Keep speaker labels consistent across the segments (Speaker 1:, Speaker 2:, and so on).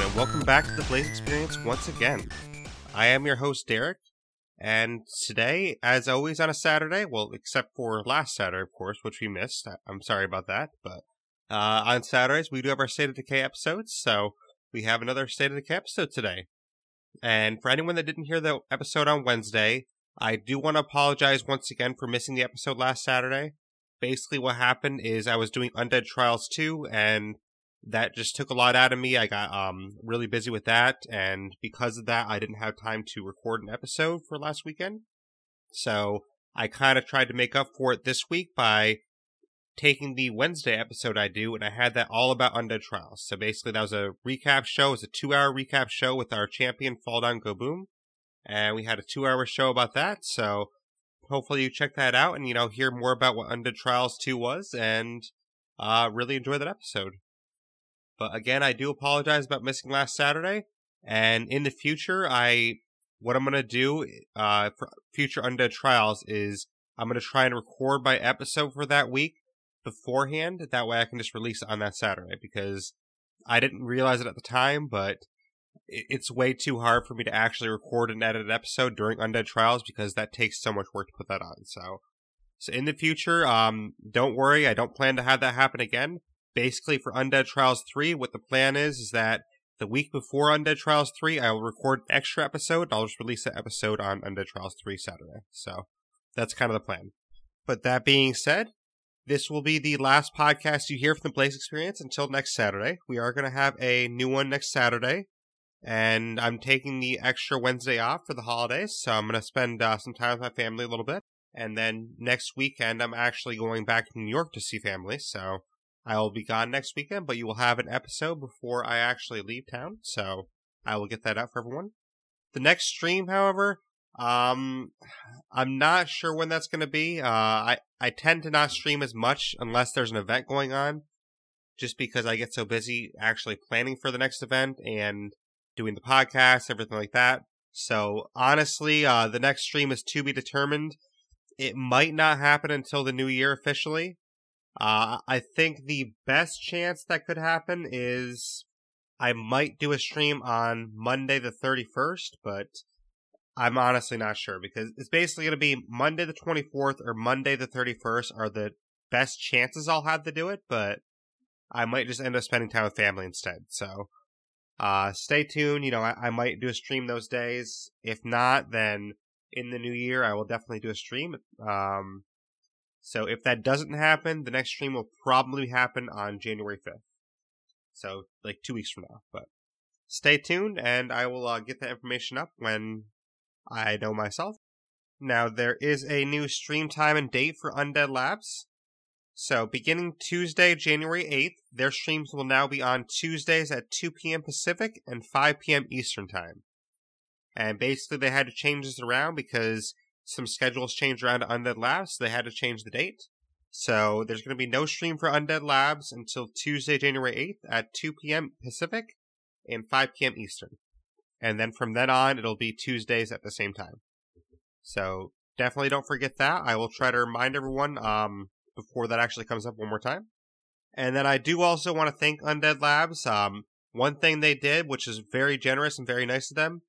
Speaker 1: Everyone, and welcome back to the Blaise XPerience once again. I am your host, Derreck, and today, as always on a Saturday, well, except for last Saturday, of course, which we missed. I'm sorry about that, but uh, on Saturdays, we do have our State of Decay episodes, so we have another State of Decay episode today. And for anyone that didn't hear the episode on Wednesday, I do want to apologize once again for missing the episode last Saturday. Basically, what happened is I was doing Undead Trials 2, and that just took a lot out of me. I got um really busy with that, and because of that, I didn't have time to record an episode for last weekend. So I kind of tried to make up for it this week by taking the Wednesday episode I do, and I had that all about Undead Trials. So basically, that was a recap show. It was a two-hour recap show with our champion Fall Down Go Boom, and we had a two-hour show about that. So hopefully, you check that out and you know hear more about what Undead Trials Two was, and uh, really enjoy that episode. But again, I do apologize about missing last Saturday. And in the future, I what I'm gonna do uh, for future Undead Trials is I'm gonna try and record my episode for that week beforehand. That way, I can just release it on that Saturday because I didn't realize it at the time, but it's way too hard for me to actually record and edit an episode during Undead Trials because that takes so much work to put that on. So, so in the future, um, don't worry, I don't plan to have that happen again basically for Undead Trials 3, what the plan is, is that the week before Undead Trials 3, I will record an extra episode. I'll just release the episode on Undead Trials 3 Saturday. So that's kind of the plan. But that being said, this will be the last podcast you hear from the Blaise XPerience until next Saturday. We are going to have a new one next Saturday. And I'm taking the extra Wednesday off for the holidays. So I'm going to spend uh, some time with my family a little bit. And then next weekend, I'm actually going back to New York to see family. So I will be gone next weekend, but you will have an episode before I actually leave town, so I will get that out for everyone. The next stream, however, um, I'm not sure when that's going to be. Uh, I I tend to not stream as much unless there's an event going on, just because I get so busy actually planning for the next event and doing the podcast, everything like that. So honestly, uh, the next stream is to be determined. It might not happen until the new year officially. Uh, I think the best chance that could happen is I might do a stream on Monday the 31st, but I'm honestly not sure because it's basically going to be Monday the 24th or Monday the 31st are the best chances I'll have to do it, but I might just end up spending time with family instead. So, uh, stay tuned. You know, I, I might do a stream those days. If not, then in the new year, I will definitely do a stream. Um, so if that doesn't happen, the next stream will probably happen on January 5th. So like two weeks from now. But stay tuned and I will uh, get that information up when I know myself. Now there is a new stream time and date for Undead Labs. So beginning Tuesday, January 8th, their streams will now be on Tuesdays at 2 p.m. Pacific and 5 p.m. Eastern Time. And basically they had to change this around because some schedules changed around Undead Labs, so they had to change the date. So there's going to be no stream for Undead Labs until Tuesday, January 8th at 2 p.m. Pacific and 5 p.m. Eastern. And then from then on, it'll be Tuesdays at the same time. So definitely don't forget that. I will try to remind everyone um, before that actually comes up one more time. And then I do also want to thank Undead Labs. Um, one thing they did, which is very generous and very nice of them,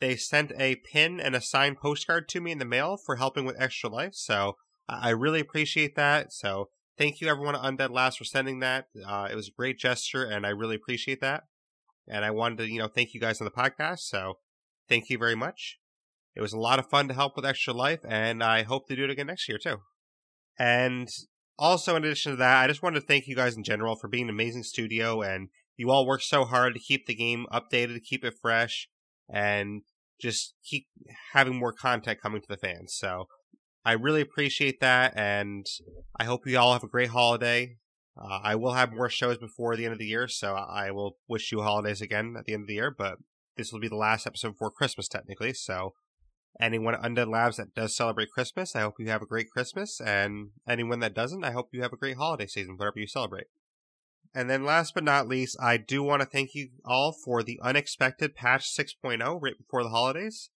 Speaker 1: they sent a pin and a signed postcard to me in the mail for helping with Extra Life. So I really appreciate that. So thank you everyone at Undead Labs for sending that. Uh, it was a great gesture and I really appreciate that. And I wanted to, you know, thank you guys on the podcast. So thank you very much. It was a lot of fun to help with Extra Life and I hope to do it again next year too. And also in addition to that, I just wanted to thank you guys in general for being an amazing studio and you all work so hard to keep the game updated, to keep it fresh and just keep having more content coming to the fans. So I really appreciate that, and I hope you all have a great holiday. Uh, I will have more shows before the end of the year, so I will wish you holidays again at the end of the year. But this will be the last episode before Christmas, technically. So anyone at Undead Labs that does celebrate Christmas, I hope you have a great Christmas, and anyone that doesn't, I hope you have a great holiday season, whatever you celebrate. And then last but not least, I do want to thank you all for the unexpected patch 6.0 right before the holidays.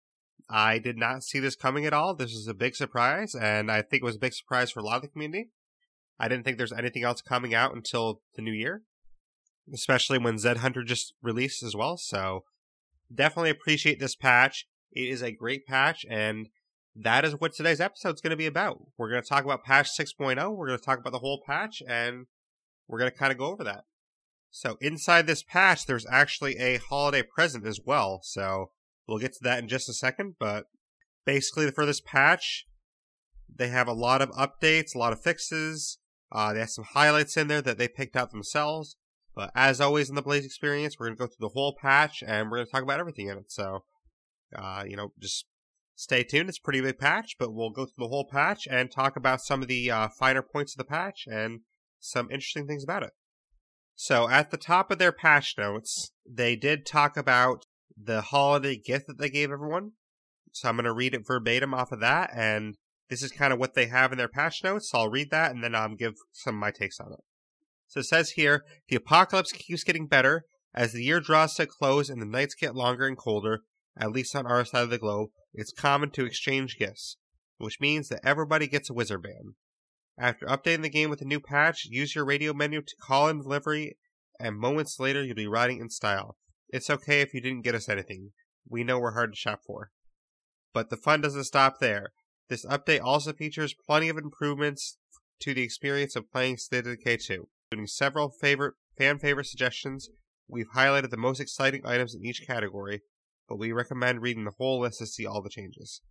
Speaker 1: I did not see this coming at all. This is a big surprise, and I think it was a big surprise for a lot of the community. I didn't think there's anything else coming out until the new year. especially when Zed Hunter just released as well. So definitely appreciate this patch. It is a great patch, and that is what today's episode is going to be about. We're going to talk about patch 6.0. We're going to talk about the whole patch, and we're going to kind of go over that. So inside this patch, there's actually a holiday present as well. So we'll get to that in just a second. But basically, for this patch, they have a lot of updates, a lot of fixes. Uh, they have some highlights in there that they picked out themselves. But as always in the Blaise XPerience, we're going to go through the whole patch and we're going to talk about everything in it. So, uh, you know, just stay tuned. It's a pretty big patch, but we'll go through the whole patch and talk about some of the uh, finer points of the patch and some interesting things about it. So, at the top of their patch notes, they did talk about the holiday gift that they gave everyone. So, I'm going to read it verbatim off of that, and this is kind of what they have in their patch notes. So, I'll read that and then I'll give some of my takes on it. So, it says here the apocalypse keeps getting better as the year draws to a close and the nights get longer and colder, at least on our side of the globe. It's common to exchange gifts, which means that everybody gets a wizard van. After updating the game with a new patch, use your radio menu to call in delivery, and moments later you'll be riding in style. It's okay if you didn't get us anything. We know we're hard to shop for. But the fun doesn't stop there. This update also features plenty of improvements to the experience of playing State of Decay 2, including several favorite fan favorite suggestions. We've highlighted the most exciting items in each category, but we recommend reading the whole list to see all the changes.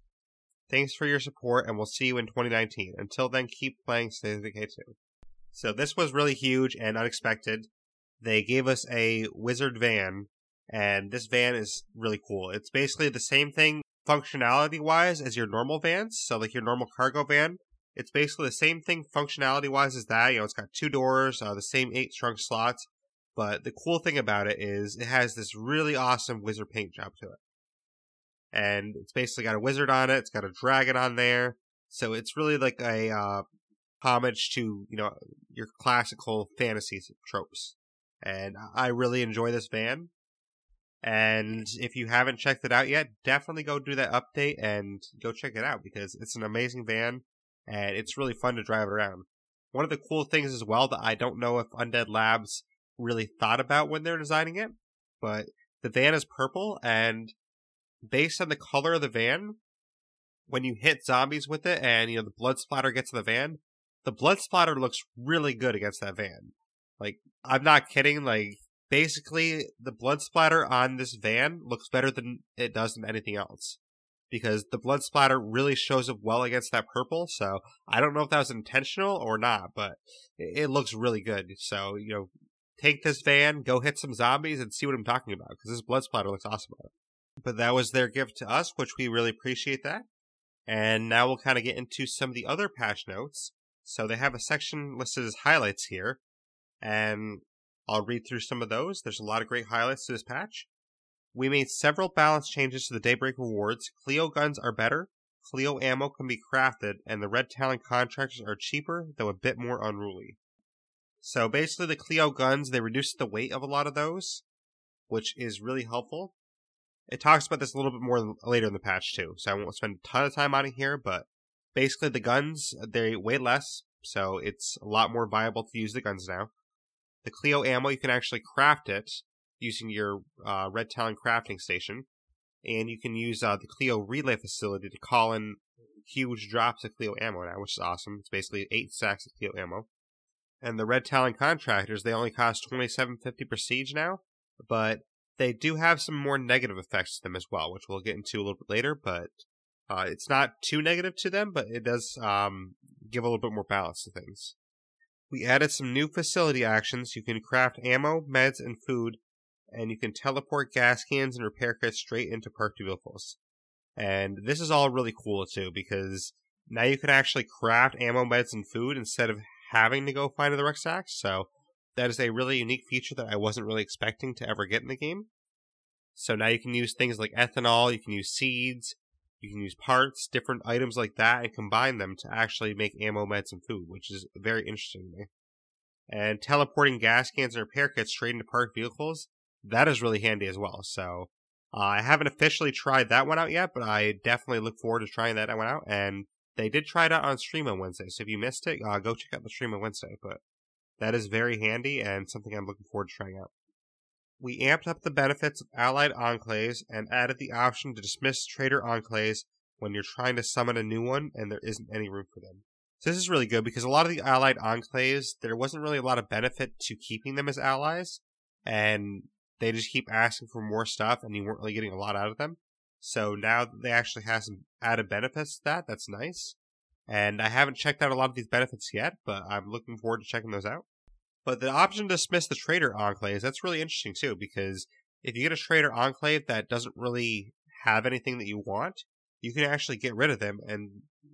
Speaker 1: Thanks for your support, and we'll see you in 2019. Until then, keep playing State of Decay 2. So this was really huge and unexpected. They gave us a wizard van, and this van is really cool. It's basically the same thing functionality wise as your normal vans. So like your normal cargo van, it's basically the same thing functionality wise as that. You know, it's got two doors, uh, the same eight trunk slots. But the cool thing about it is it has this really awesome wizard paint job to it and it's basically got a wizard on it. It's got a dragon on there, so it's really like a uh, homage to you know your classical fantasy tropes. And I really enjoy this van. And if you haven't checked it out yet, definitely go do that update and go check it out because it's an amazing van and it's really fun to drive around. One of the cool things as well that I don't know if Undead Labs really thought about when they're designing it, but the van is purple and based on the color of the van, when you hit zombies with it and you know the blood splatter gets in the van, the blood splatter looks really good against that van. Like I'm not kidding. Like basically, the blood splatter on this van looks better than it does in anything else because the blood splatter really shows up well against that purple. So I don't know if that was intentional or not, but it, looks really good. So you know, take this van, go hit some zombies, and see what I'm talking about because this blood splatter looks awesome. But that was their gift to us, which we really appreciate that. And now we'll kind of get into some of the other patch notes. So they have a section listed as highlights here, and I'll read through some of those. There's a lot of great highlights to this patch. We made several balance changes to the Daybreak rewards. CLEO guns are better, CLEO ammo can be crafted, and the Red Talon contractors are cheaper, though a bit more unruly. So basically, the CLEO guns, they reduced the weight of a lot of those, which is really helpful. It talks about this a little bit more later in the patch too, so I won't spend a ton of time on it here. But basically, the guns they weigh less, so it's a lot more viable to use the guns now. The CLEO ammo you can actually craft it using your uh, Red Talon crafting station, and you can use uh, the CLEO relay facility to call in huge drops of CLEO ammo now, which is awesome. It's basically eight sacks of CLEO ammo. And the Red Talon contractors, they only cost twenty seven fifty per siege now, but they do have some more negative effects to them as well, which we'll get into a little bit later. But uh, it's not too negative to them, but it does um, give a little bit more balance to things. We added some new facility actions. You can craft ammo, meds, and food, and you can teleport gas cans and repair kits straight into parked vehicles. And this is all really cool too, because now you can actually craft ammo, meds, and food instead of having to go find the rucksacks. So that is a really unique feature that I wasn't really expecting to ever get in the game. So now you can use things like ethanol, you can use seeds, you can use parts, different items like that, and combine them to actually make ammo, meds, and food, which is very interesting to me. And teleporting gas cans and repair kits straight into parked vehicles, that is really handy as well. So uh, I haven't officially tried that one out yet, but I definitely look forward to trying that one out. And they did try it out on stream on Wednesday, so if you missed it, uh, go check out the stream on Wednesday. But That is very handy and something I'm looking forward to trying out. We amped up the benefits of allied enclaves and added the option to dismiss traitor enclaves when you're trying to summon a new one and there isn't any room for them. So this is really good because a lot of the allied enclaves, there wasn't really a lot of benefit to keeping them as allies, and they just keep asking for more stuff and you weren't really getting a lot out of them. So now they actually have some added benefits to that. That's nice. And I haven't checked out a lot of these benefits yet, but I'm looking forward to checking those out. But the option to dismiss the trader enclaves, that's really interesting too, because if you get a trader enclave that doesn't really have anything that you want, you can actually get rid of them and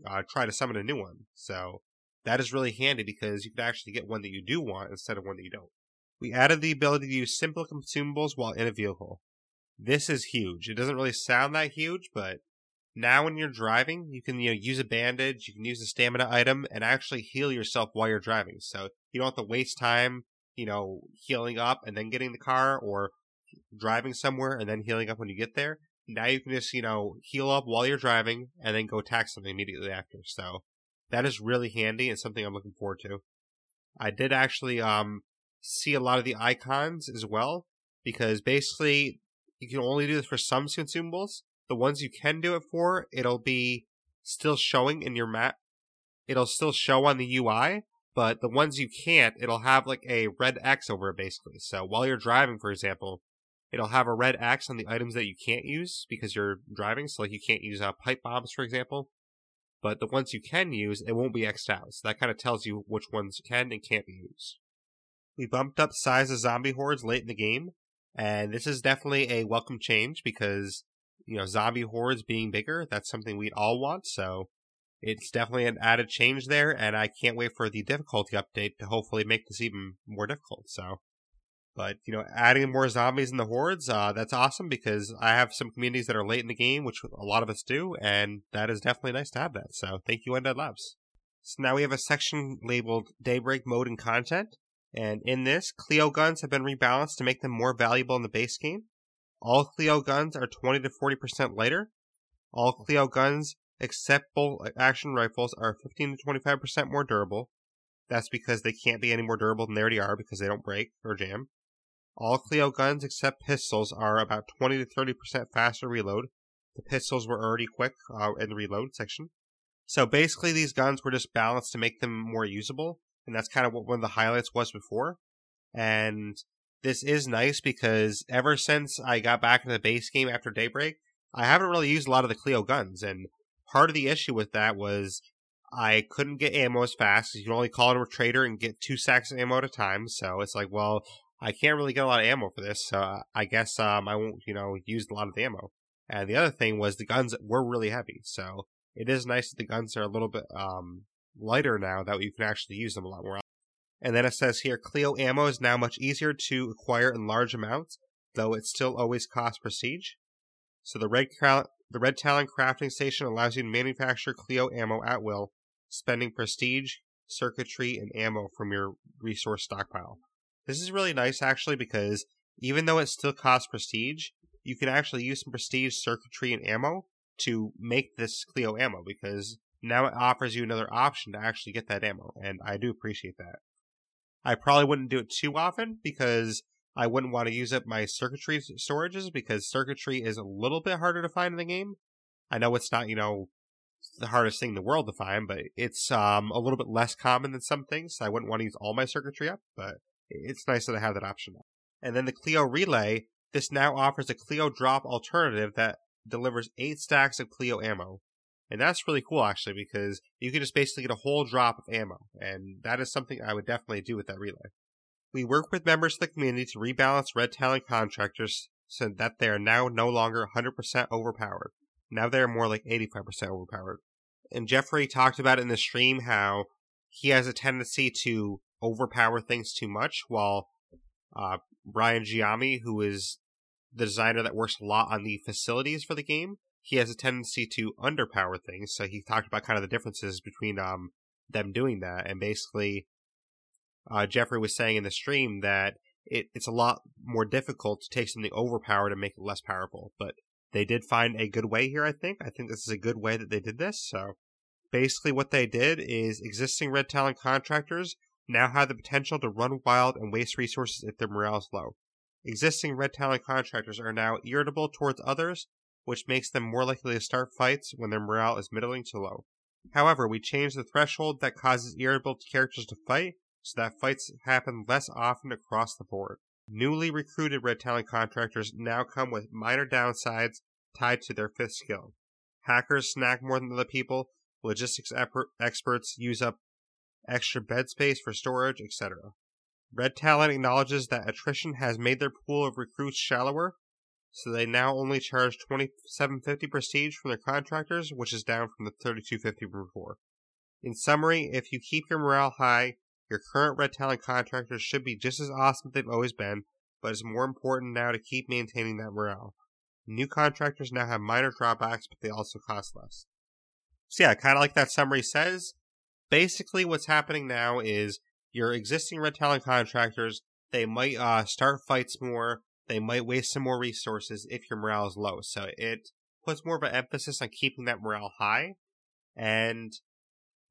Speaker 1: uh, try to summon a new one. So that is really handy because you can actually get one that you do want instead of one that you don't. We added the ability to use simple consumables while in a vehicle. This is huge. It doesn't really sound that huge, but now when you're driving, you can you know use a bandage, you can use a stamina item, and actually heal yourself while you're driving. So you don't have to waste time, you know, healing up and then getting the car, or driving somewhere and then healing up when you get there. Now you can just you know heal up while you're driving and then go attack something immediately after. So that is really handy and something I'm looking forward to. I did actually um see a lot of the icons as well because basically you can only do this for some consumables the ones you can do it for, it'll be still showing in your map. It'll still show on the UI, but the ones you can't, it'll have like a red X over it basically. So while you're driving, for example, it'll have a red X on the items that you can't use because you're driving. So like you can't use uh, pipe bombs, for example. But the ones you can use, it won't be X'd out. So that kind of tells you which ones can and can't be used. We bumped up size of zombie hordes late in the game, and this is definitely a welcome change because you know, zombie hordes being bigger. That's something we'd all want. So it's definitely an added change there, and I can't wait for the difficulty update to hopefully make this even more difficult. So, but you know, adding more zombies in the hordes, uh, that's awesome because I have some communities that are late in the game, which a lot of us do, and that is definitely nice to have that. So, thank you, Undead Labs. So now we have a section labeled Daybreak Mode and Content, and in this, CLEO guns have been rebalanced to make them more valuable in the base game. All CLEO guns are 20 to 40% lighter. All CLEO guns, except bolt action rifles, are 15 to 25% more durable. That's because they can't be any more durable than they already are because they don't break or jam. All CLEO guns except pistols are about 20 to 30% faster reload. The pistols were already quick uh, in the reload section. So basically, these guns were just balanced to make them more usable, and that's kind of what one of the highlights was before. And this is nice because ever since I got back into the base game after Daybreak, I haven't really used a lot of the CLEO guns, and part of the issue with that was I couldn't get ammo as fast. You can only call in a trader and get two sacks of ammo at a time. So it's like, well, I can't really get a lot of ammo for this. So I guess um, I won't, you know, use a lot of the ammo. And the other thing was the guns were really heavy. So it is nice that the guns are a little bit um, lighter now that you can actually use them a lot more. And then it says here CLEO ammo is now much easier to acquire in large amounts, though it still always costs prestige. So the Red, the Red Talon crafting station allows you to manufacture CLEO ammo at will, spending prestige, circuitry, and ammo from your resource stockpile. This is really nice actually because even though it still costs prestige, you can actually use some prestige circuitry and ammo to make this CLEO ammo because now it offers you another option to actually get that ammo, and I do appreciate that. I probably wouldn't do it too often because I wouldn't want to use up my circuitry storages because circuitry is a little bit harder to find in the game. I know it's not, you know, the hardest thing in the world to find, but it's um, a little bit less common than some things. So I wouldn't want to use all my circuitry up, but it's nice that I have that option. And then the CLEO Relay, this now offers a CLEO drop alternative that delivers eight stacks of CLEO ammo. And that's really cool, actually, because you can just basically get a whole drop of ammo. And that is something I would definitely do with that relay. We work with members of the community to rebalance Red Talon contractors so that they are now no longer 100% overpowered. Now they are more like 85% overpowered. And Jeffrey talked about in the stream how he has a tendency to overpower things too much, while uh, Brian Giammi, who is the designer that works a lot on the facilities for the game, he has a tendency to underpower things. So he talked about kind of the differences between um them doing that, and basically, uh, Jeffrey was saying in the stream that it, it's a lot more difficult to take something overpowered and make it less powerful. But they did find a good way here. I think. I think this is a good way that they did this. So basically, what they did is existing Red Talon contractors now have the potential to run wild and waste resources if their morale is low. Existing Red Talon contractors are now irritable towards others, which makes them more likely to start fights when their morale is middling to low. However, we changed the threshold that causes irritable characters to fight so that fights happen less often across the board. Newly recruited Red Talon contractors now come with minor downsides tied to their fifth skill. Hackers snack more than other people, logistics experts use up extra bed space for storage, etc. Red Talon acknowledges that attrition has made their pool of recruits shallower, so they now only charge 2750 prestige from their contractors, which is down from the 3250 before. In summary, if you keep your morale high, your current Red Talon contractors should be just as awesome as they've always been, but it's more important now to keep maintaining that morale. New contractors now have minor drawbacks, but they also cost less. So yeah, kind of like that summary says, basically what's happening now is your existing Red Talon contractors, they might uh, start fights more, they might waste some more resources if your morale is low. So it puts more of an emphasis on keeping that morale high. And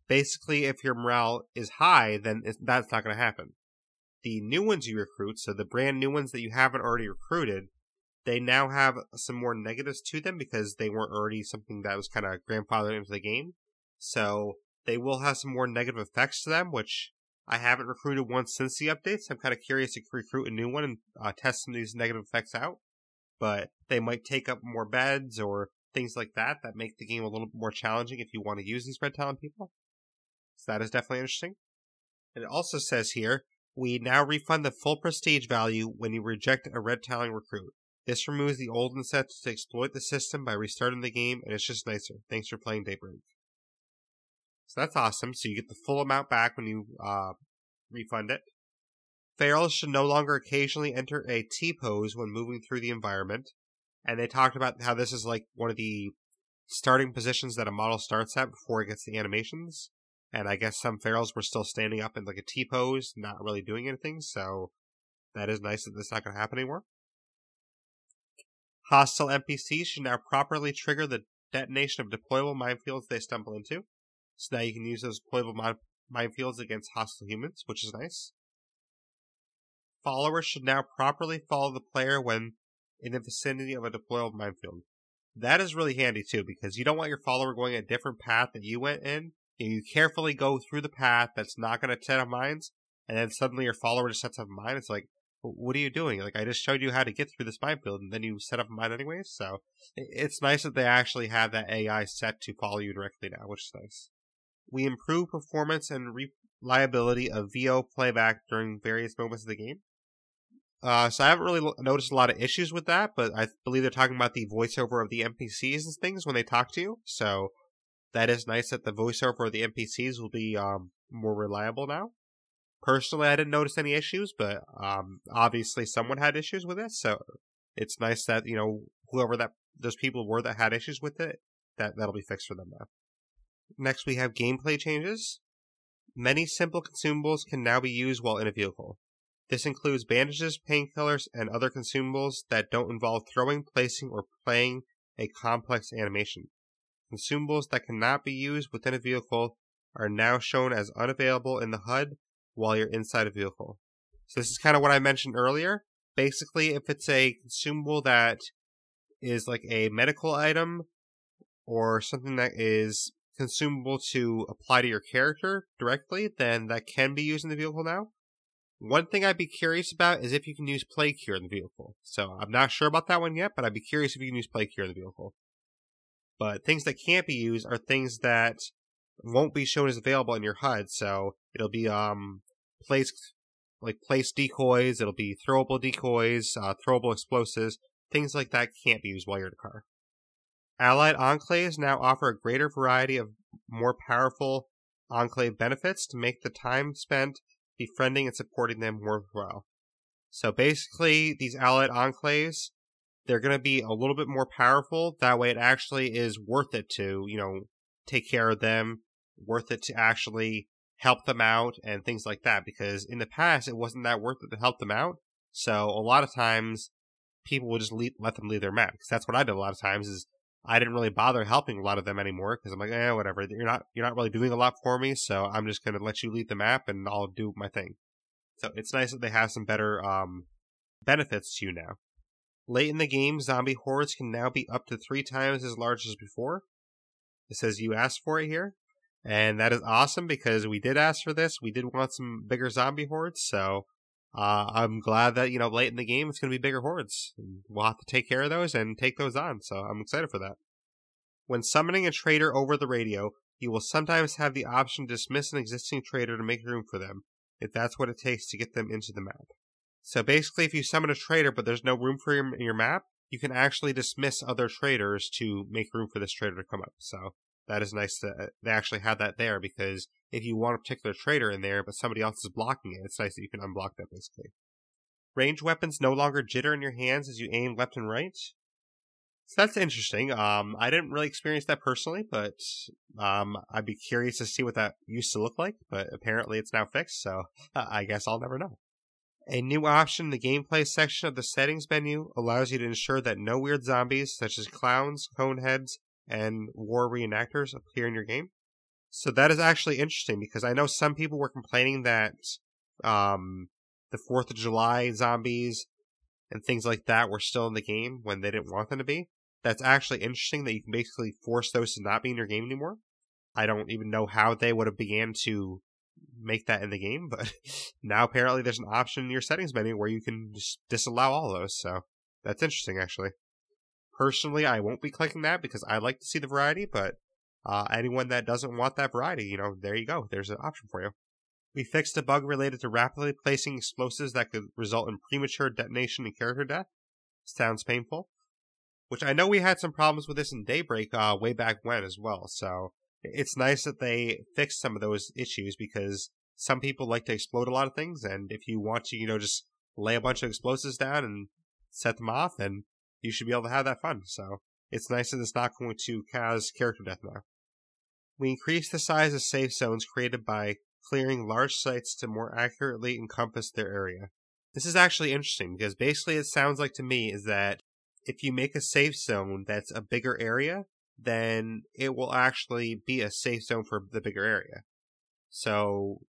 Speaker 1: basically, if your morale is high, then that's not going to happen. The new ones you recruit, so the brand new ones that you haven't already recruited, they now have some more negatives to them because they weren't already something that was kind of grandfathered into the game. So they will have some more negative effects to them, which I haven't recruited one since the updates. I'm kind of curious to recruit a new one and uh, test some of these negative effects out. But they might take up more beds or things like that that make the game a little bit more challenging if you want to use these red talon people. So that is definitely interesting. And it also says here, we now refund the full prestige value when you reject a red talon recruit. This removes the old incentives to exploit the system by restarting the game, and it's just nicer. Thanks for playing Daybreak. So that's awesome. So you get the full amount back when you uh, refund it. Ferals should no longer occasionally enter a T pose when moving through the environment. And they talked about how this is like one of the starting positions that a model starts at before it gets the animations. And I guess some Ferals were still standing up in like a T pose, not really doing anything. So that is nice that that's not going to happen anymore. Hostile NPCs should now properly trigger the detonation of deployable minefields they stumble into. So now you can use those deployable mine- minefields against hostile humans, which is nice. Followers should now properly follow the player when in the vicinity of a deployable minefield. That is really handy too, because you don't want your follower going a different path that you went in. You carefully go through the path that's not going to set up mines, and then suddenly your follower just sets up a mine. It's like, what are you doing? Like, I just showed you how to get through this minefield, and then you set up a mine anyways. So it's nice that they actually have that AI set to follow you directly now, which is nice. We improve performance and reliability of VO playback during various moments of the game. Uh, so I haven't really noticed a lot of issues with that, but I believe they're talking about the voiceover of the NPCs and things when they talk to you. So that is nice that the voiceover of the NPCs will be um, more reliable now. Personally, I didn't notice any issues, but um, obviously someone had issues with it. So it's nice that you know whoever that those people were that had issues with it, that that'll be fixed for them now. Next, we have gameplay changes. Many simple consumables can now be used while in a vehicle. This includes bandages, painkillers, and other consumables that don't involve throwing, placing, or playing a complex animation. Consumables that cannot be used within a vehicle are now shown as unavailable in the HUD while you're inside a vehicle. So this is kind of what I mentioned earlier. Basically, if it's a consumable that is like a medical item or something that is consumable to apply to your character directly, then that can be used in the vehicle now. One thing I'd be curious about is if you can use plague cure in the vehicle. So I'm not sure about that one yet, but I'd be curious if you can use plague cure in the vehicle. But things that can't be used are things that won't be shown as available in your HUD. So it'll be um placed like place decoys, it'll be throwable decoys, uh, throwable explosives, things like that can't be used while you're in a car. Allied enclaves now offer a greater variety of more powerful enclave benefits to make the time spent befriending and supporting them worthwhile. So basically, these allied enclaves, they're going to be a little bit more powerful. That way, it actually is worth it to, you know, take care of them, worth it to actually help them out and things like that. Because in the past, it wasn't that worth it to help them out. So a lot of times, people would just leave, let them leave their map. Because that's what I did a lot of times is I didn't really bother helping a lot of them anymore because I'm like, eh, whatever. You're not you're not really doing a lot for me, so I'm just gonna let you lead the map and I'll do my thing. So it's nice that they have some better um, benefits to you now. Late in the game, zombie hordes can now be up to three times as large as before. It says you asked for it here, and that is awesome because we did ask for this. We did want some bigger zombie hordes, so uh, I'm glad that you know late in the game it's going to be bigger hordes. We'll have to take care of those and take those on. So I'm excited for that. When summoning a trader over the radio, you will sometimes have the option to dismiss an existing trader to make room for them, if that's what it takes to get them into the map. So basically, if you summon a trader but there's no room for him in your map, you can actually dismiss other traders to make room for this trader to come up. So that is nice that they actually have that there because if you want a particular trader in there but somebody else is blocking it, it's nice that you can unblock that basically. Range weapons no longer jitter in your hands as you aim left and right. So that's interesting. Um, I didn't really experience that personally, but um, I'd be curious to see what that used to look like. But apparently, it's now fixed, so I guess I'll never know. A new option in the gameplay section of the settings menu allows you to ensure that no weird zombies, such as clowns, coneheads, and war reenactors appear in your game. So that is actually interesting because I know some people were complaining that um, the Fourth of July zombies and things like that were still in the game when they didn't want them to be. That's actually interesting that you can basically force those to not be in your game anymore. I don't even know how they would have began to make that in the game, but now apparently there's an option in your settings menu where you can just disallow all those. So that's interesting, actually. Personally, I won't be clicking that because I like to see the variety, but uh, anyone that doesn't want that variety, you know, there you go. There's an option for you. We fixed a bug related to rapidly placing explosives that could result in premature detonation and character death. Sounds painful. Which I know we had some problems with this in Daybreak uh, way back when as well. So it's nice that they fixed some of those issues because some people like to explode a lot of things, and if you want to, you know, just lay a bunch of explosives down and set them off, then you should be able to have that fun. So it's nice that it's not going to cause character death now. We increased the size of safe zones created by clearing large sites to more accurately encompass their area. This is actually interesting because basically it sounds like to me is that if you make a safe zone that's a bigger area, then it will actually be a safe zone for the bigger area. So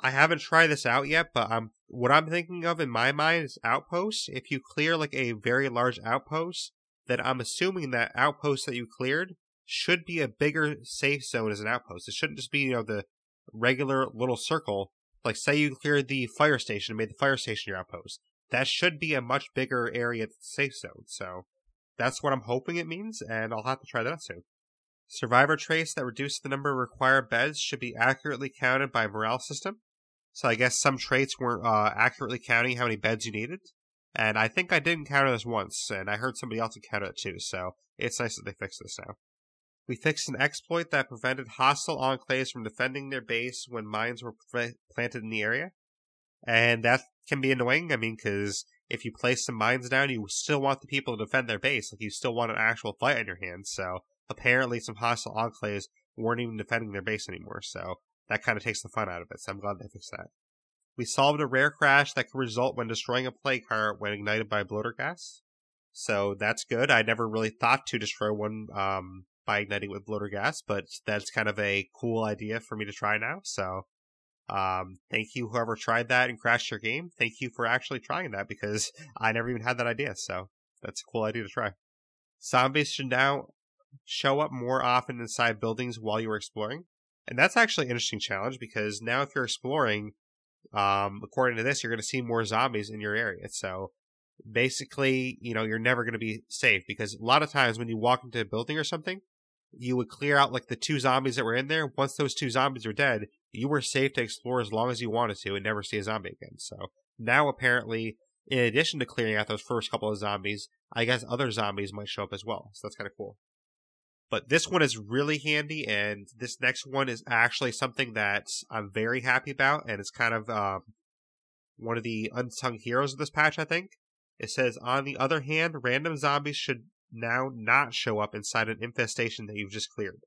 Speaker 1: I haven't tried this out yet, but I'm what I'm thinking of in my mind is outposts. If you clear like a very large outpost, then I'm assuming that outpost that you cleared should be a bigger safe zone as an outpost. It shouldn't just be, you know, the regular little circle. Like say you cleared the fire station and made the fire station your outpost. That should be a much bigger area safe zone. So that's what I'm hoping it means, and I'll have to try that out soon. Survivor traits that reduce the number of required beds should be accurately counted by morale system. So I guess some traits weren't uh, accurately counting how many beds you needed. And I think I didn't count this once, and I heard somebody else count it too, so it's nice that they fixed this now. We fixed an exploit that prevented hostile enclaves from defending their base when mines were pre- planted in the area. And that can be annoying, I mean, because if you place some mines down, you still want the people to defend their base. Like, you still want an actual fight on your hands, so apparently some hostile enclaves weren't even defending their base anymore, so that kind of takes the fun out of it, so I'm glad they fixed that. We solved a rare crash that could result when destroying a plague heart when ignited by bloater gas. So that's good. I never really thought to destroy one um, by igniting with bloater gas, but that's kind of a cool idea for me to try now. So um, thank you, whoever tried that and crashed your game. Thank you for actually trying that because I never even had that idea. So that's a cool idea to try. Zombies should now show up more often inside buildings while you're exploring. And that's actually an interesting challenge because now if you're exploring, um, according to this, you're going to see more zombies in your area. So basically, you know, you're never going to be safe because a lot of times when you walk into a building or something, you would clear out like the two zombies that were in there. Once those two zombies were dead, you were safe to explore as long as you wanted to and never see a zombie again. So now apparently, in addition to clearing out those first couple of zombies, I guess other zombies might show up as well. So that's kind of cool. But this one is really handy, and this next one is actually something that I'm very happy about, and it's kind of um, one of the unsung heroes of this patch, I think. It says, on the other hand, random zombies should now not show up inside an infestation that you've just cleared.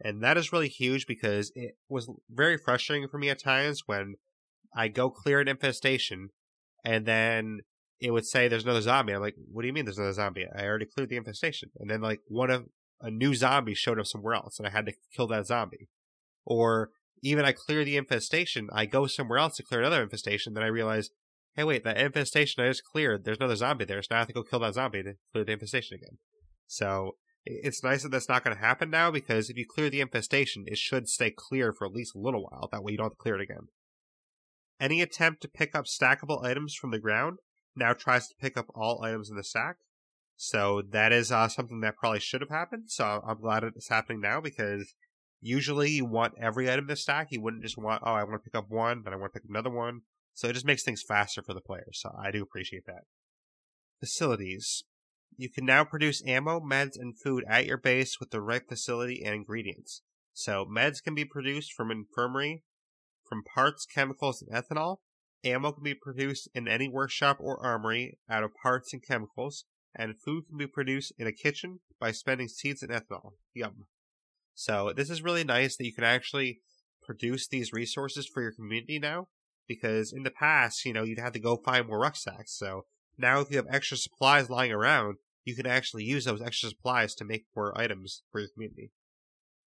Speaker 1: And that is really huge because it was very frustrating for me at times when I go clear an infestation and then it would say there's another zombie. I'm like, what do you mean there's another zombie? I already cleared the infestation. And then like one of a new zombie showed up somewhere else and I had to kill that zombie. Or even I clear the infestation, I go somewhere else to clear another infestation, then I realize, hey, wait, that infestation I just cleared, there's another zombie there, so now I have to go kill that zombie to clear the infestation again. So it's nice that that's not going to happen now because if you clear the infestation, it should stay clear for at least a little while. That way you don't have to clear it again. Any attempt to pick up stackable items from the ground now tries to pick up all items in the stack. So that is uh, something that probably should have happened. So I'm glad it's happening now because usually you want every item in the stack. You wouldn't just want, oh, I want to pick up one, then I want to pick up another one. So it just makes things faster for the players. So I do appreciate that. Facilities. You can now produce ammo, meds, and food at your base with the right facility and ingredients. So meds can be produced from infirmary, from parts, chemicals, and ethanol. Ammo can be produced in any workshop or armory out of parts and chemicals, and food can be produced in a kitchen by spending seeds and ethanol. Yum. So this is really nice that you can actually produce these resources for your community now, because in the past, you know, you'd have to go find more rucksacks. So now if you have extra supplies lying around, you can actually use those extra supplies to make more items for your community.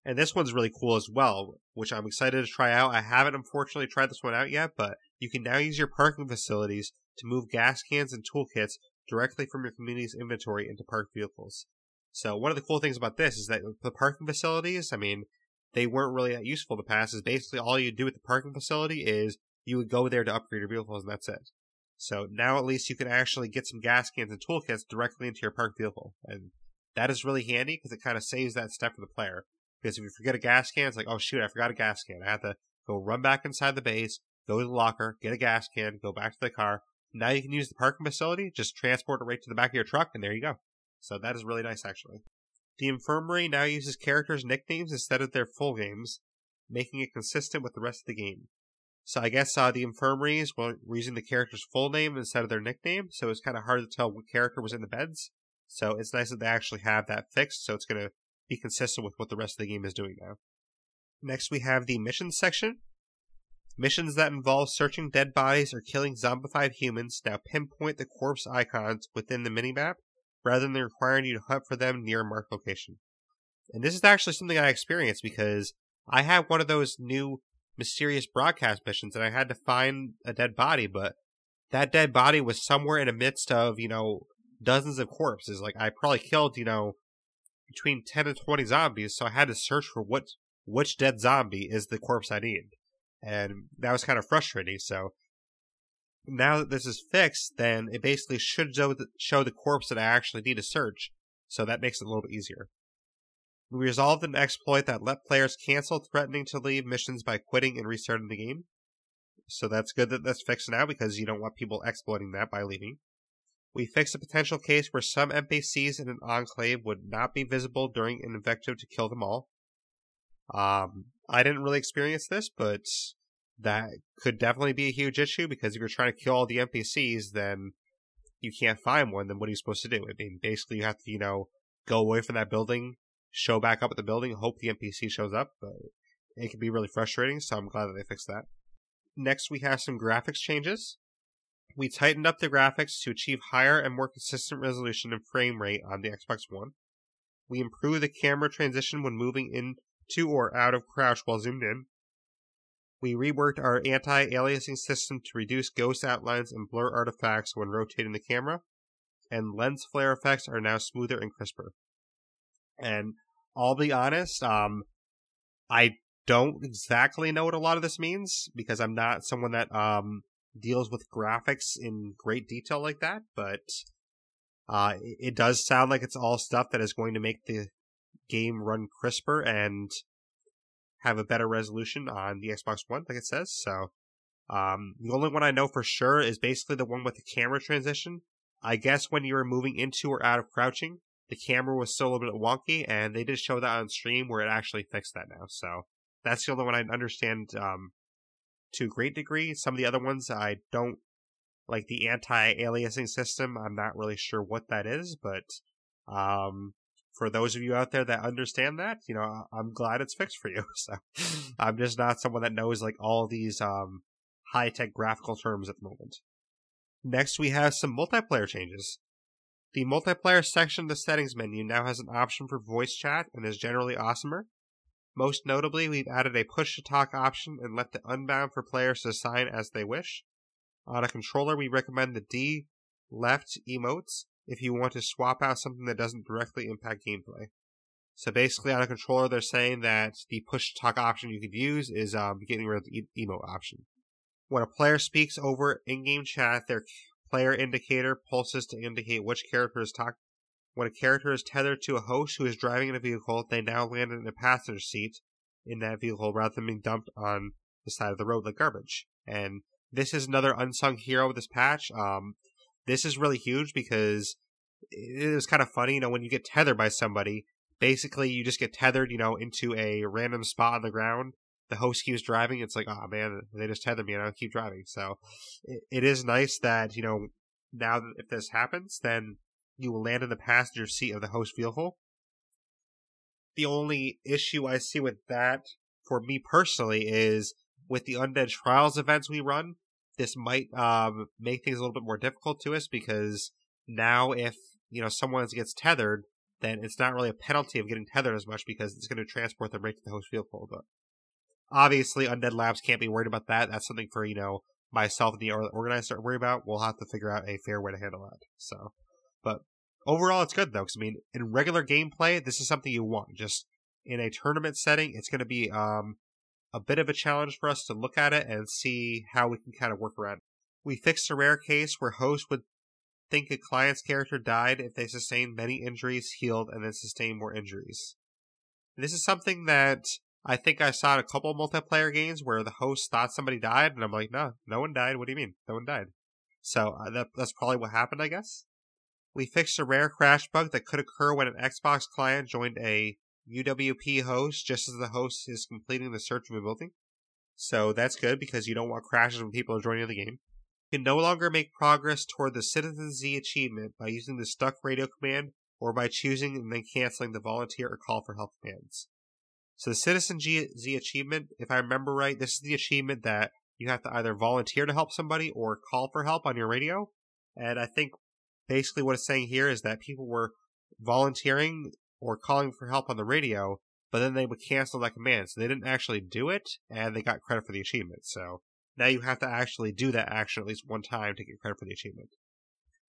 Speaker 1: And this one's really cool as well, which I'm excited to try out. I haven't unfortunately tried this one out yet, but you can now use your parking facilities to move gas cans and toolkits directly from your community's inventory into parked vehicles. So one of the cool things about this is that the parking facilities, I mean, they weren't really that useful in the past. Is basically all you do with the parking facility is you would go there to upgrade your vehicles, and that's it. So now at least you can actually get some gas cans and toolkits directly into your parked vehicle, and that is really handy because it kind of saves that step for the player. Because if you forget a gas can, it's like, oh shoot, I forgot a gas can. I have to go run back inside the base, go to the locker, get a gas can, go back to the car. Now you can use the parking facility, just transport it right to the back of your truck, and there you go. So that is really nice, actually. The infirmary now uses characters' nicknames instead of their full names, making it consistent with the rest of the game. So I guess uh, the infirmaries were using the character's full name instead of their nickname, so it's kind of hard to tell what character was in the beds. So it's nice that they actually have that fixed, so it's going to be consistent with what the rest of the game is doing now. Next, we have the missions section. Missions that involve searching dead bodies or killing zombified humans now pinpoint the corpse icons within the minimap rather than requiring you to hunt for them near a marked location. And this is actually something I experienced because I had one of those new mysterious broadcast missions and I had to find a dead body, but that dead body was somewhere in the midst of, you know, dozens of corpses. Like I probably killed, you know, between 10 and 20 zombies, so I had to search for what which dead zombie is the corpse I need. And that was kind of frustrating, so now that this is fixed, then it basically should show the, show the corpse that I actually need to search, so that makes it a little bit easier. We resolved an exploit that let players cancel threatening to leave missions by quitting and restarting the game. So that's good that that's fixed now because you don't want people exploiting that by leaving. We fixed a potential case where some NPCs in an enclave would not be visible during an invective to kill them all. Um, I didn't really experience this, but that could definitely be a huge issue because if you're trying to kill all the NPCs, then you can't find one. Then what are you supposed to do? I mean, basically, you have to, you know, go away from that building, show back up at the building, hope the NPC shows up. But it can be really frustrating, so I'm glad that they fixed that. Next, we have some graphics changes. We tightened up the graphics to achieve higher and more consistent resolution and frame rate on the Xbox One. We improved the camera transition when moving into or out of crouch while zoomed in. We reworked our anti aliasing system to reduce ghost outlines and blur artifacts when rotating the camera, and lens flare effects are now smoother and crisper. And I'll be honest, um, I don't exactly know what a lot of this means because I'm not someone that um deals with graphics in great detail like that, but uh, it does sound like it's all stuff that is going to make the game run crisper and have a better resolution on the Xbox One, like it says. So, um, the only one I know for sure is basically the one with the camera transition. I guess when you are moving into or out of crouching, the camera was still a little bit wonky, and they did show that on stream where it actually fixed that now. So that's the only one I understand um, to a great degree. Some of the other ones I don't like the anti-aliasing system. I'm not really sure what that is, but um, for those of you out there that understand that, you know, I'm glad it's fixed for you. So I'm just not someone that knows like all these um, high tech graphical terms at the moment. Next, we have some multiplayer changes. The multiplayer section of the settings menu now has an option for voice chat and is generally awesomer. Most notably, we've added a push to talk option and left it unbound for players to assign as they wish. On a controller, we recommend the D left emotes if you want to swap out something that doesn't directly impact gameplay. So basically, on a controller, they're saying that the push to talk option you could use is um, getting rid of the emote option. When a player speaks over in-game chat, their player indicator pulses to indicate which character is talking. When a character is tethered to a host who is driving in a vehicle, they now land in a passenger seat in that vehicle rather than being dumped on the side of the road like garbage. And this is another unsung hero of this patch. Um, this is really huge because it is kind of funny, you know, when you get tethered by somebody, basically you just get tethered, you know, into a random spot on the ground. The host keeps driving. It's like, oh man, they just tethered me and I'll keep driving. So it, it is nice that, you know, now that if this happens, then you will land in the passenger seat of the host vehicle. The only issue I see with that for me personally is with the Undead Trials events we run, this might um, make things a little bit more difficult to us because now if you know someone gets tethered, then it's not really a penalty of getting tethered as much because it's going to transport them right to the host vehicle. But obviously, Undead Labs can't be worried about that. That's something for you know myself and the organizer to worry about. We'll have to figure out a fair way to handle that. So, but overall, it's good though. Because I mean, in regular gameplay, this is something you want. Just in a tournament setting, it's going to be um, a bit of a challenge for us to look at it and see how we can kind of work around. It. We fixed a rare case where hosts would think a client's character died if they sustained many injuries, healed, and then sustained more injuries. This is something that I think I saw a couple multiplayer games where the host thought somebody died, and I'm like, no, no one died. What do you mean? No one died. So uh, that, that's probably what happened, I guess. We fixed a rare crash bug that could occur when an Xbox client joined a UWP host just as the host is completing the search of a building. So that's good because you don't want crashes when people are joining the game. You can no longer make progress toward the Citizen Z achievement by using the stuck radio command or by choosing and then canceling the volunteer or call for help commands. So the Citizen Z achievement, if I remember right, this is the achievement that you have to either volunteer to help somebody or call for help on your radio. And I think basically what it's saying here is that people were volunteering or calling for help on the radio, but then they would cancel that command. So they didn't actually do it, and they got credit for the achievement. So now you have to actually do that action at least one time to get credit for the achievement.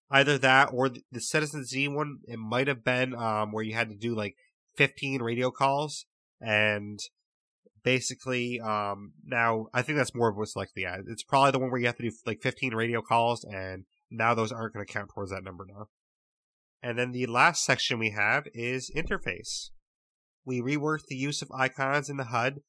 Speaker 1: Either that or the Citizen Z one, it might have been um, where you had to do like 15 radio calls, and basically um, now I think that's more of what's like the. It's probably the one where you have to do like 15 radio calls, and now those aren't going to count towards that number now. And then the last section we have is interface. We reworked the use of icons in the HUD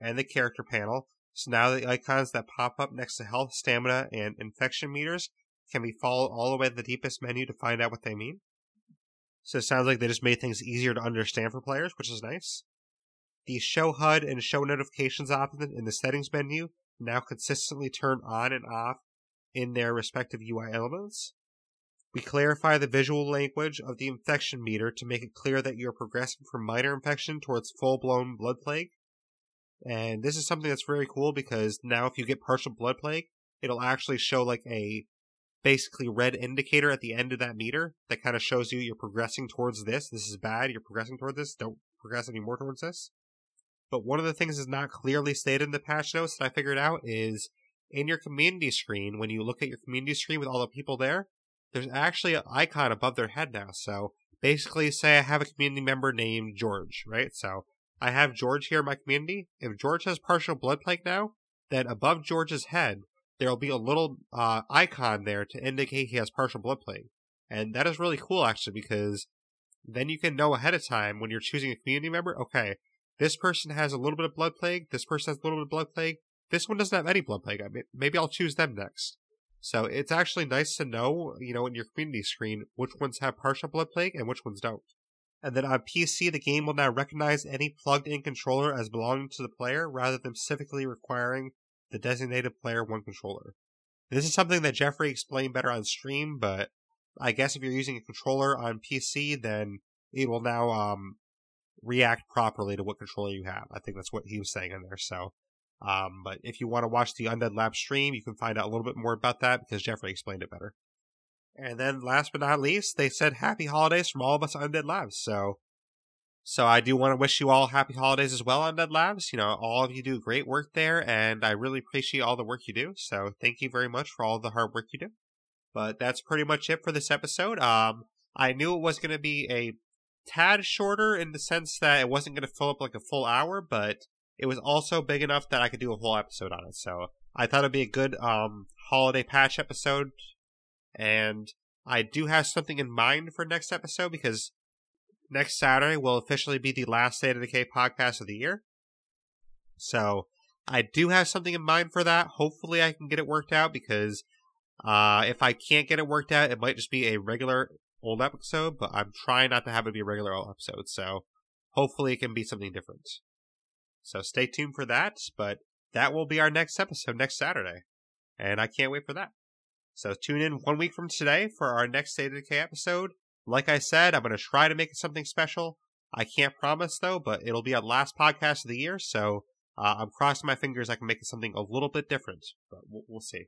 Speaker 1: and the character panel, so now the icons that pop up next to health, stamina, and infection meters can be followed all the way to the deepest menu to find out what they mean. So it sounds like they just made things easier to understand for players, which is nice. The show HUD and show notifications option in the settings menu now consistently turn on and off in their respective UI elements. We clarify the visual language of the infection meter to make it clear that you're progressing from minor infection towards full blown blood plague. And this is something that's very cool because now if you get partial blood plague, it'll actually show like a basically red indicator at the end of that meter that kind of shows you you're progressing towards this. This is bad. You're progressing towards this. Don't progress any more towards this. But one of the things that's not clearly stated in the patch notes that I figured out is in your community screen, when you look at your community screen with all the people there, there's actually an icon above their head now. So basically, say I have a community member named George, right? So I have George here in my community. If George has partial blood plague now, then above George's head, there'll be a little uh, icon there to indicate he has partial blood plague. And that is really cool, actually, because then you can know ahead of time when you're choosing a community member, okay, this person has a little bit of blood plague, this person has a little bit of blood plague, this one doesn't have any blood plague. I mean, maybe I'll choose them next. So it's actually nice to know, you know, in your community screen, which ones have partial blood plague and which ones don't. And then on PC, the game will now recognize any plugged in controller as belonging to the player rather than specifically requiring the designated player one controller. This is something that Jeffrey explained better on stream, but I guess if you're using a controller on PC, then it will now um, react properly to what controller you have. I think that's what he was saying in there. So um, but if you want to watch the Undead Lab stream, you can find out a little bit more about that because Jeffrey explained it better. And then last but not least, they said happy holidays from all of us Undead Labs. So so I do want to wish you all happy holidays as well, Undead Labs. You know, all of you do great work there, and I really appreciate all the work you do. So thank you very much for all the hard work you do. But that's pretty much it for this episode. Um, I knew it was going to be a tad shorter in the sense that it wasn't going to fill up like a full hour, but it was also big enough that I could do a whole episode on it. So I thought it'd be a good um, holiday patch episode, and I do have something in mind for next episode because next Saturday will officially be the last State of Decay podcast of the year. So I do have something in mind for that. Hopefully, I can get it worked out because uh, if I can't get it worked out, it might just be a regular old episode. But I'm trying not to have it be a regular old episode. So hopefully, it can be something different. So stay tuned for that. But that will be our next episode next Saturday, and I can't wait for that. So tune in one week from today for our next State of Decay episode. Like I said, I'm going to try to make it something special. I can't promise though, but it'll be our last podcast of the year, so uh, I'm crossing my fingers I can make it something a little bit different, but we'll, we'll see.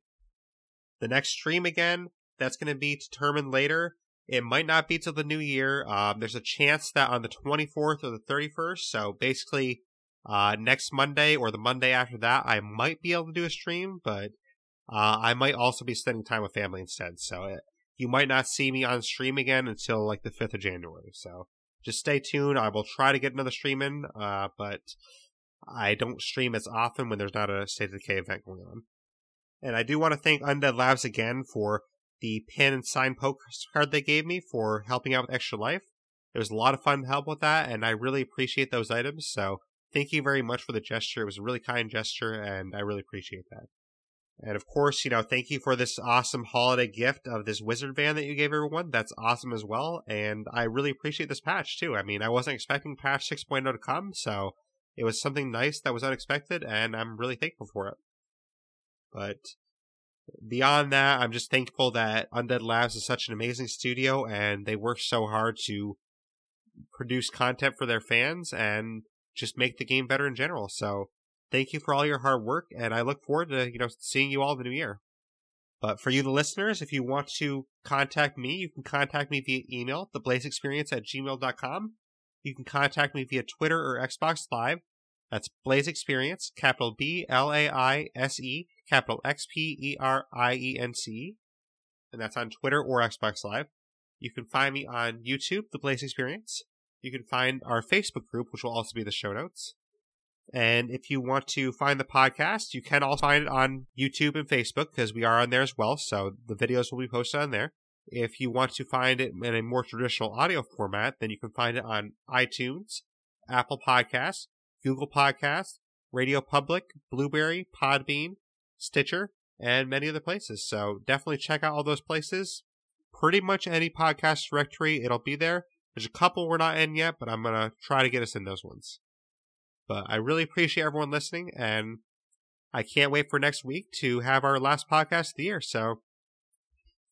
Speaker 1: The next stream again, that's going to be determined later. It might not be till the new year. Um, there's a chance that on the 24th or the 31st, so basically uh, next Monday or the Monday after that, I might be able to do a stream, but uh, I might also be spending time with family instead. So it, you might not see me on stream again until like the 5th of January. So just stay tuned. I will try to get another stream in, uh, but I don't stream as often when there's not a State of the Decay event going on. And I do want to thank Undead Labs again for the pin and sign postcard they gave me for helping out with Extra Life. It was a lot of fun to help with that, and I really appreciate those items. So thank you very much for the gesture. It was a really kind gesture, and I really appreciate that. And of course, you know, thank you for this awesome holiday gift of this wizard van that you gave everyone. That's awesome as well. And I really appreciate this patch too. I mean, I wasn't expecting patch 6.0 to come, so it was something nice that was unexpected, and I'm really thankful for it. But beyond that, I'm just thankful that Undead Labs is such an amazing studio and they work so hard to produce content for their fans and just make the game better in general. So thank you for all your hard work, and I look forward to you know seeing you all in the new year. But for you, the listeners, if you want to contact me, you can contact me via email, theblaisexperience at gmail.com. You can contact me via Twitter or Xbox Live. That's Blaise XPerience, capital B L A I S E, capital X P E R I E N C. And that's on Twitter or Xbox Live. You can find me on YouTube, The Blaise XPerience. You can find our Facebook group, which will also be the show notes. And if you want to find the podcast, you can also find it on YouTube and Facebook because we are on there as well. So the videos will be posted on there. If you want to find it in a more traditional audio format, then you can find it on iTunes, Apple Podcasts, Google Podcasts, Radio Public, Blubrry, Podbean, Stitcher, and many other places. So definitely check out all those places. Pretty much any podcast directory, it'll be there. There's a couple we're not in yet, but I'm going to try to get us in those ones. But I really appreciate everyone listening, and I can't wait for next week to have our last podcast of the year. So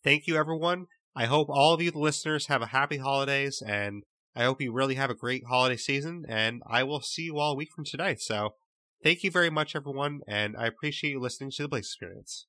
Speaker 1: thank you, everyone. I hope all of you, the listeners, have a happy holidays, and I hope you really have a great holiday season. And I will see you all a week from today. So thank you very much, everyone, and I appreciate you listening to the Blaise XPerience.